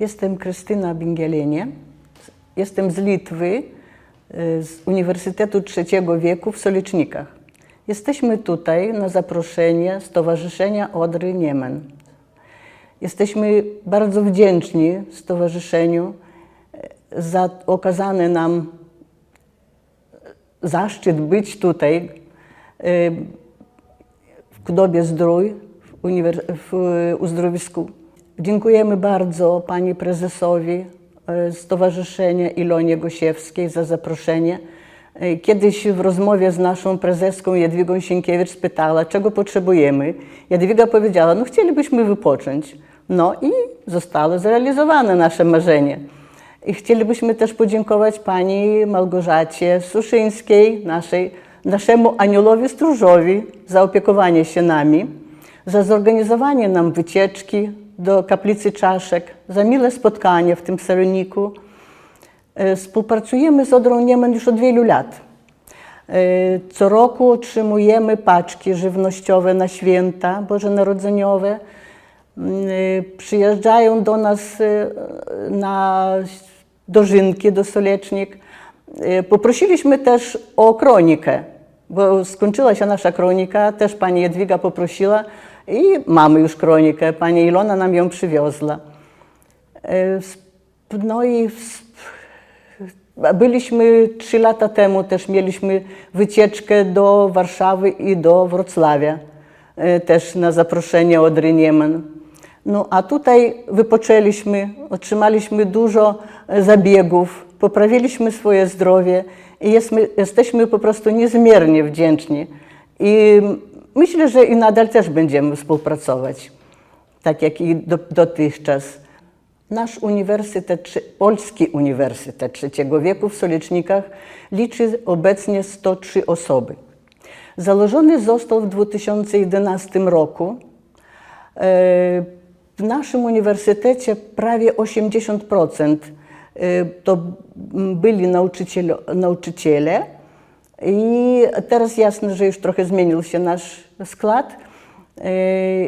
Jestem Krystyna Bingielenie. Jestem z Litwy, z Uniwersytetu Trzeciego Wieku w Solicznikach. Jesteśmy tutaj na zaproszenie Stowarzyszenia Odry Niemen. Jesteśmy bardzo wdzięczni Stowarzyszeniu za okazany nam zaszczyt być tutaj w Kudobie Zdrój, w, uniwer- uzdrowisku. Dziękujemy bardzo pani prezesowi e, Stowarzyszenia Ilonie Gosiewskiej za zaproszenie. E, Kiedyś w rozmowie z naszą prezeską Jadwigą Sienkiewicz spytała, czego potrzebujemy. Jadwiga powiedziała, no chcielibyśmy wypocząć. No i zostało zrealizowane nasze marzenie. I chcielibyśmy też podziękować pani Małgorzacie Suszyńskiej, naszej, naszemu aniołowi stróżowi za opiekowanie się nami, za zorganizowanie nam wycieczki do kaplicy czaszek, za mile spotkanie w tym sereniku. E, Współpracujemy z Odrą Niemen już od wielu lat. E, Co roku otrzymujemy paczki żywnościowe na święta bożonarodzeniowe. Mm, e, Przyjeżdżają do nas na dożynki do Solecznik. Poprosiliśmy też o kronikę, bo skończyła się nasza kronika, też pani Jadwiga poprosiła i mamy już kronikę. Pani Ilona nam ją przywiozła. E, No i byliśmy trzy lata temu, też mieliśmy wycieczkę do Warszawy i do Wrocławia, e, też na zaproszenie Odry Niemen. No a tutaj wypoczęliśmy, otrzymaliśmy dużo e, zabiegów, poprawiliśmy swoje zdrowie i jesteśmy, jesteśmy po prostu niezmiernie wdzięczni. I myślę, że i nadal też będziemy współpracować, tak jak i do, dotychczas. Nasz uniwersytet, Polski Uniwersytet Trzeciego Wieku w Solicznikach liczy obecnie 103 osoby. Założony został w 2011 roku. E, W naszym uniwersytecie prawie 80% e, to byli nauczyciele, nauczyciele i teraz jasne, że już trochę zmienił się nasz skład. E,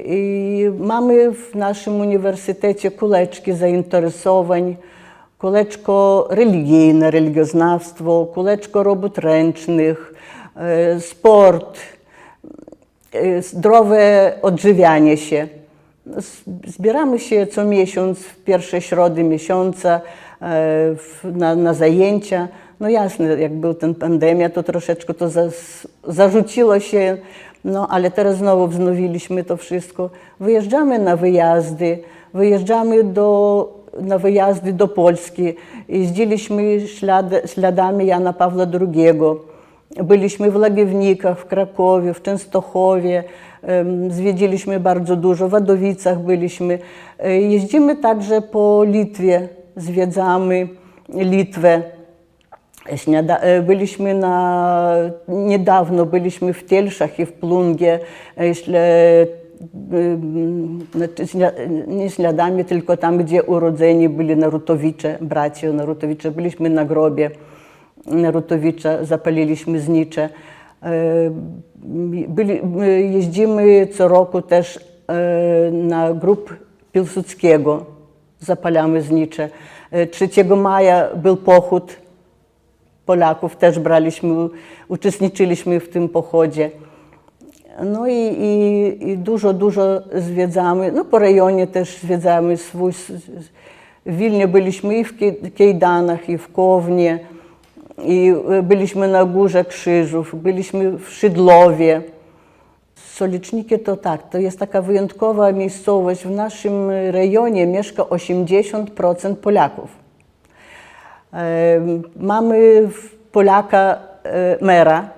I mamy w naszym uniwersytecie kuleczki zainteresowań, kuleczko religijne, religioznawstwo, kuleczko robót ręcznych, e, sport, e, zdrowe odżywianie się. Zbieramy się co miesiąc w pierwsze środy miesiąca na, na zajęcia. No jasne, jak był ten pandemia, to troszeczkę to za, zarzuciło się, no ale teraz znowu wznowiliśmy to wszystko. Wyjeżdżamy na wyjazdy, wyjeżdżamy do, na wyjazdy do Polski. Jeździliśmy ślad, śladami Jana Pawła II. Byliśmy w Lagiewnikach, w Krakowie, w Częstochowie, zwiedziliśmy bardzo dużo, w Wadowicach byliśmy. E, Jeździmy także po Litwie, zwiedzamy Litwę. Śniada- e, byliśmy na, niedawno byliśmy w Tielszach i w Plungie, e, em, znaczy nie śladami, tylko tam, gdzie urodzeni byli Narutowicze, bracia Narutowicze. Byliśmy na grobie Narutowicza, zapaliliśmy znicze. E, Byli, my jeździmy co roku też e, na grup Piłsudskiego, zapalamy znicze. E, 3 maja był pochód Polaków, też braliśmy, uczestniczyliśmy w tym pochodzie. No i, i, i dużo, dużo zwiedzamy. No po rejonie też zwiedzamy swój. W Wilnie byliśmy i w Kejdanach, i w Kownie, i e, byliśmy na Górze Krzyżów, byliśmy w Szydlowie. Soliczniki to tak, to jest taka wyjątkowa miejscowość. W naszym rejonie mieszka 80% Polaków. Mamy Polaka e, mera.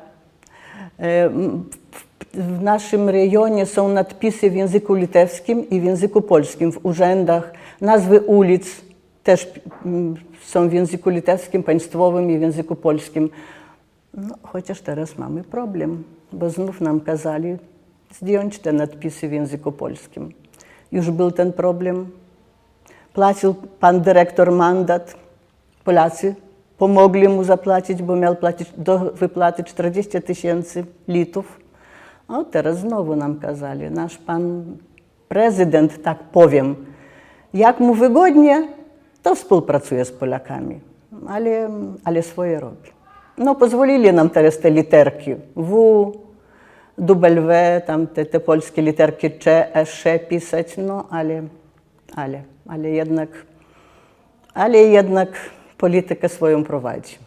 W- naszym rejonie są nadpisy w języku litewskim i w języku polskim w urzędach. Nazwy ulic też są w języku litewskim, państwowym i w języku polskim. No, chociaż teraz mamy problem, bo znów nam kazali zdjąć te nadpisy w języku polskim. Już był ten problem. Płacił pan dyrektor mandat. Polacy pomogli mu zapłacić, bo miał płacić do wypłaty 40 tysięcy litów. A teraz znowu nam kazali. Nasz pan prezydent, tak powiem, jak mu wygodnie, to współpracuje z Polakami, ale, ale swoje robi. No, pozwolili nam teraz te literki W, W, tam te, te polskie literki Cze, Sz pisać, no ale, ale, ale jednak, ale jednak politykę swoją prowadzi.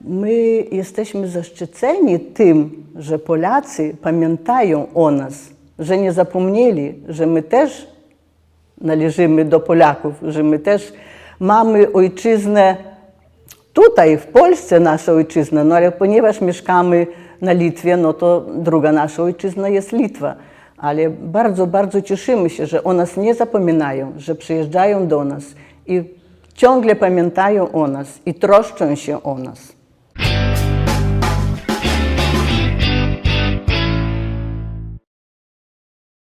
My jesteśmy zaszczyceni tym, że Polacy pamiętają o nas, że nie zapomnieli, że my też należymy do Polaków, że my też mamy ojczyznę tutaj, w Polsce nasza ojczyzna, no ale ponieważ mieszkamy na Litwie, no to druga nasza ojczyzna jest Litwa. Ale bardzo, bardzo cieszymy się, że o nas nie zapominają, że przyjeżdżają do nas i ciągle pamiętają o nas i troszczą się o nas.